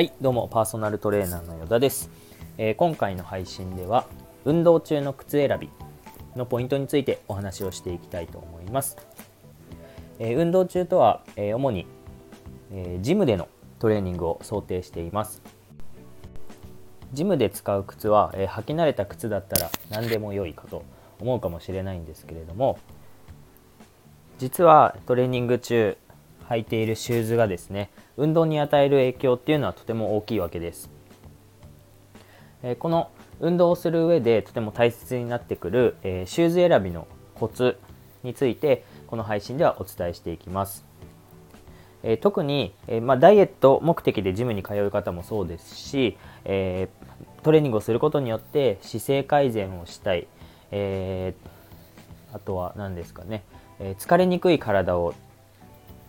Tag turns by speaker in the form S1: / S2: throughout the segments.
S1: はいどうもパーソナルトレーナーの依田です、えー、今回の配信では運動中の靴選びのポイントについてお話をしていきたいと思います、えー、運動中とは、えー、主に、えジムでのトレーニングを想定しています。ジムで使う靴は、え履き慣れた靴だったら何でも良いかと思うかもしれないんですけれども実はトレーニング中履いているシューズがですね運動に与える影響っていうのはとても大きいわけです、えこの運動をする上でとても大切になってくる、えシューズ選びのコツについてこの配信ではお伝えしていきます、え特に、えまあ、ダイエット目的でジムに通う方もそうですし、えトレーニングをすることによって姿勢改善をしたい、えー、あとは何ですかね、え疲れにくい体を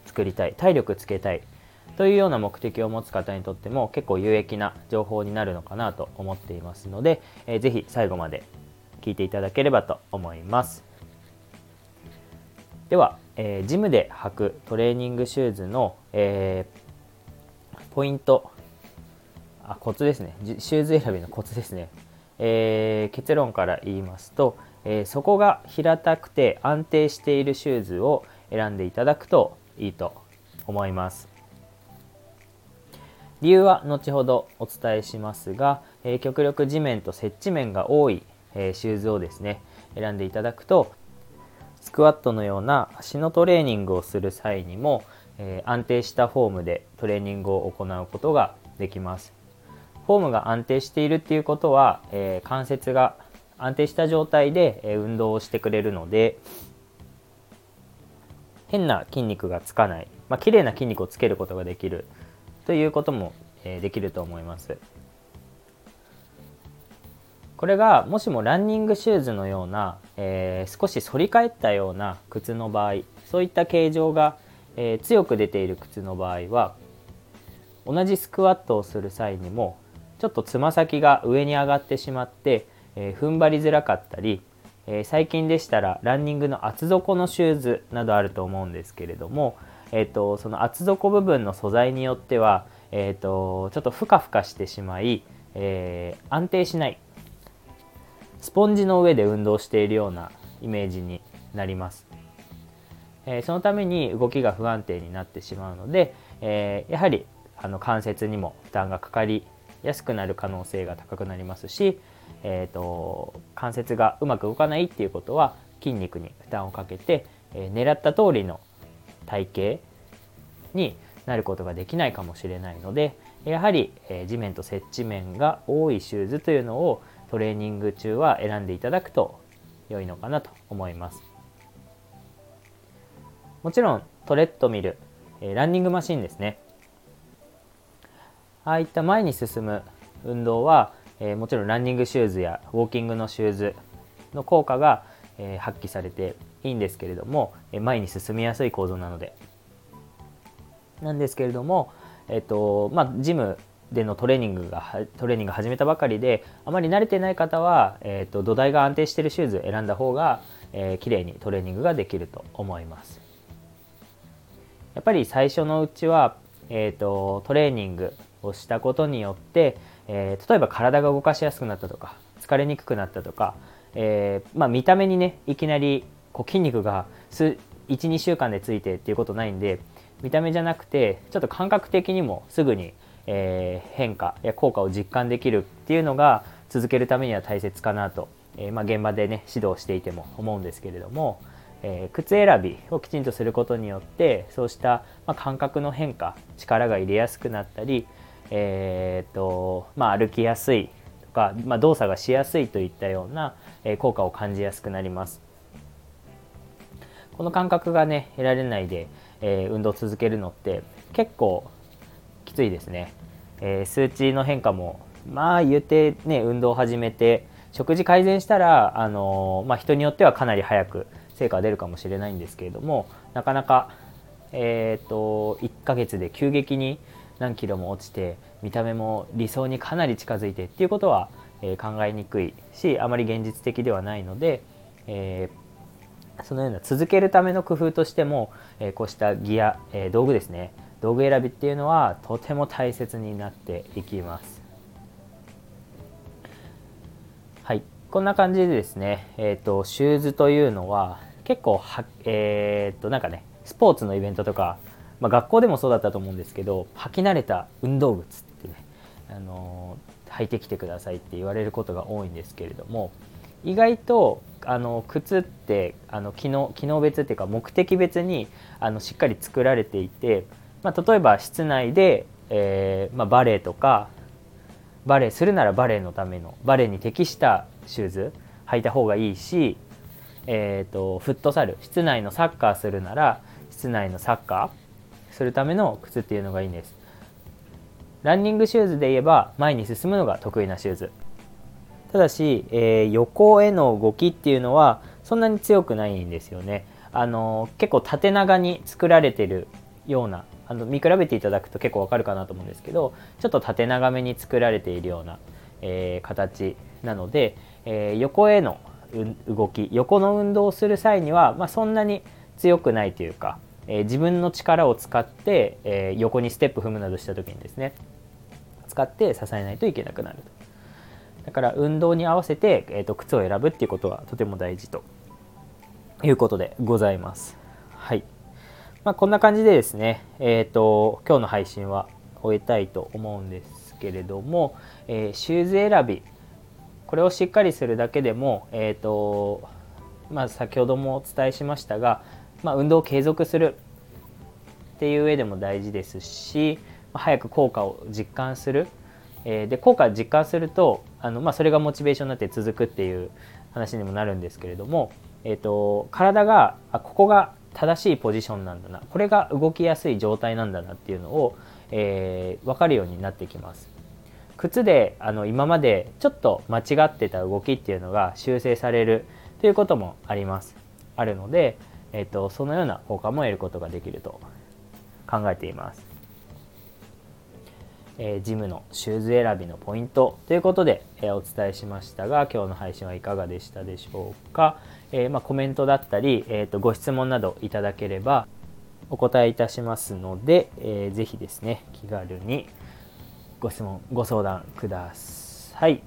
S1: 作りたい体力つけたいというような目的を持つ方にとっても結構有益な情報になるのかなと思っていますので、えー、ぜひ最後まで聞いていただければと思います。では、えー、ジムで履くトレーニングシューズの、えー、ポイントあコツですね。シューズ選びのコツですね、えー、結論から言いますと、えー、底が平たくて安定しているシューズを選んでいただくといいと思います。理由は後ほどお伝えしますが、えー、極力地面と接地面が多い、えー、シューズをですね選んでいただくとスクワットのような足のトレーニングをする際にも、えー、安定したフォームでトレーニングを行うことができます。フォームが安定しているっていうことは、え関節が安定した状態で運動をしてくれるので、変な筋肉がつかない、まあ、綺麗な筋肉をつけることができるということも、えー、できると思います。これがもしもランニングシューズのような、えー、少し反り返ったような靴の場合そういった形状が、えー、強く出ている靴の場合は同じスクワットをする際にもちょっとつま先が上に上がってしまって、えー、踏ん張りづらかったりえー、最近でしたらランニングの厚底のシューズなどあると思うんですけれども、えーと、その厚底部分の素材によっては、えーと、ちょっとふかふかしてしまい、えー、安定しないスポンジの上で運動しているようなイメージになります、えー、そのために動きが不安定になってしまうので、えやはりあの関節にも負担がかかりやすくなる可能性が高くなりますし、えーと、関節がうまく動かないっていうことは筋肉に負担をかけて、えー、狙った通りの体型になることができないかもしれないのでやはり、えー、地面と接地面が多いシューズというのをトレーニング中は選んでいただくと良いのかなと思います。もちろんトレッドミル、えー、ランニングマシンですね。ああいった前に進む運動はえー、もちろんランニングシューズやウォーキングのシューズの効果が、えー、発揮されていいんですけれども、え前に進みやすい構造なので。なんですけれども、えっとまあ、ジムでのトレーニングがトレーニング始めたばかりであまり慣れてない方は、えーと、土台が安定しているシューズ選んだ方が、えー、綺麗にトレーニングができると思います。やっぱり最初のうちは、えーとトレーニングをしたことによってえー、例えば体が動かしやすくなったとか疲れにくくなったとか、えー、まあ、見た目にねいきなりこう筋肉が12週間でついてっていうことないんで見た目じゃなくてちょっと感覚的にもすぐに、えー、変化や効果を実感できるっていうのが続けるためには大切かなと、えまあ、現場でね指導していても思うんですけれども、え靴選びをきちんとすることによってそうした、ま感覚の変化力が入れやすくなったりえーとまあ、歩きやすいとか、まあ、動作がしやすいといったような、え効果を感じやすくなります。この感覚がね得られないで、えー、運動を続けるのって結構きついですね、えー、数値の変化もまあ言うてね運動を始めて食事改善したら、あのー、まあ、人によってはかなり早く成果が出るかもしれないんですけれどもなかなか、えーと1ヶ月で急激に何キロも落ちて見た目も理想にかなり近づいてっていうことは、えー、考えにくいしあまり現実的ではないので、えー、そのような続けるための工夫としても、えー、こうしたギア、え道具ですね。道具選びっていうのはとても大切になっていきます。はい。こんな感じでですねえっ、ー、とシューズというのは結構はえっ、ー、となんかねスポーツのイベントとか、まあ、学校でもそうだったと思うんですけど履き慣れた運動靴ってねあの履いてきてくださいって言われることが多いんですけれども意外とあの靴ってあの機能機能別っていうか目的別にあのしっかり作られていてまあ、例えば室内で、えーまあ、バレエとかバレエするならバレエのためのバレエに適したシューズ履いた方がいいし、えーと、フットサル室内のサッカーするなら室内のサッカーするための靴っていうのがいいんです。ランニングシューズで言えば前に進むのが得意なシューズ。ただし、えー、横への動きっていうのはそんなに強くないんですよね。あの結構縦長に作られてるようなあの見比べていただくと結構わかるかなと思うんですけどちょっと縦長めに作られているような、えー、形なので、えー、横への動き横の運動をする際には、まあ、そんなに強くないというか、え、自分の力を使って、え横にステップ踏むなどした時にですね使って支えないといけなくなると。だから運動に合わせて、えーと靴を選ぶっていうことはとても大事ということでございます。はい。まあ、こんな感じでですね、えーと、今日の配信は終えたいと思うんですけれども、えー、シューズ選びこれをしっかりするだけでも、えーとまあ、先ほどもお伝えしましたが、まあ、運動を継続するっていう上でも大事ですし、まあ、早く効果を実感する、えー、で効果を実感するとあの、まあ、それがモチベーションになって続くっていう話にもなるんですけれども、えーと体があここが正しいポジションなんだな。これが動きやすい状態なんだなっていうのを、えー、分かるようになってきます。靴であの今までちょっと間違ってた動きっていうのが修正されるということもあります。あるので、えーと、そのような効果も得ることができると考えています。えー、ジムのシューズ選びのポイントということで、えー、お伝えしましたが今日の配信はいかがでしたでしょうか、えー、まあ、コメントだったり、えーと、ご質問などいただければお答えいたしますので、えー、ぜひですね気軽にご質問ご相談ください、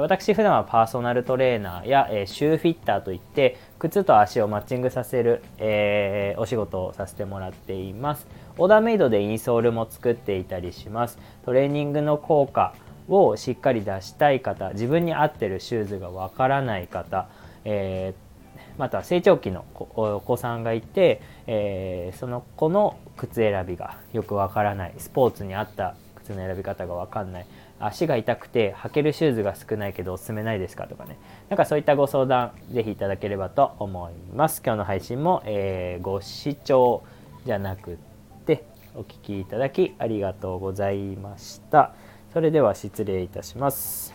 S1: 私普段はパーソナルトレーナーや、えシューフィッターといって靴と足をマッチングさせる、えお仕事をさせてもらっています。オーダーメイドでインソールも作っていたりします。トレーニングの効果をしっかり出したい方自分に合ってるシューズがわからない方、えーまた成長期のお子さんがいて、えー、その子の靴選びがよくわからない。スポーツに合った靴の選び方がわかんない。足が痛くて履けるシューズが少ないけどおすすめないですか？とかね。なんかそういったご相談ぜひいただければと思います。今日の配信も、えー、ご視聴じゃなくてお聴きいただきありがとうございました。それでは失礼いたします。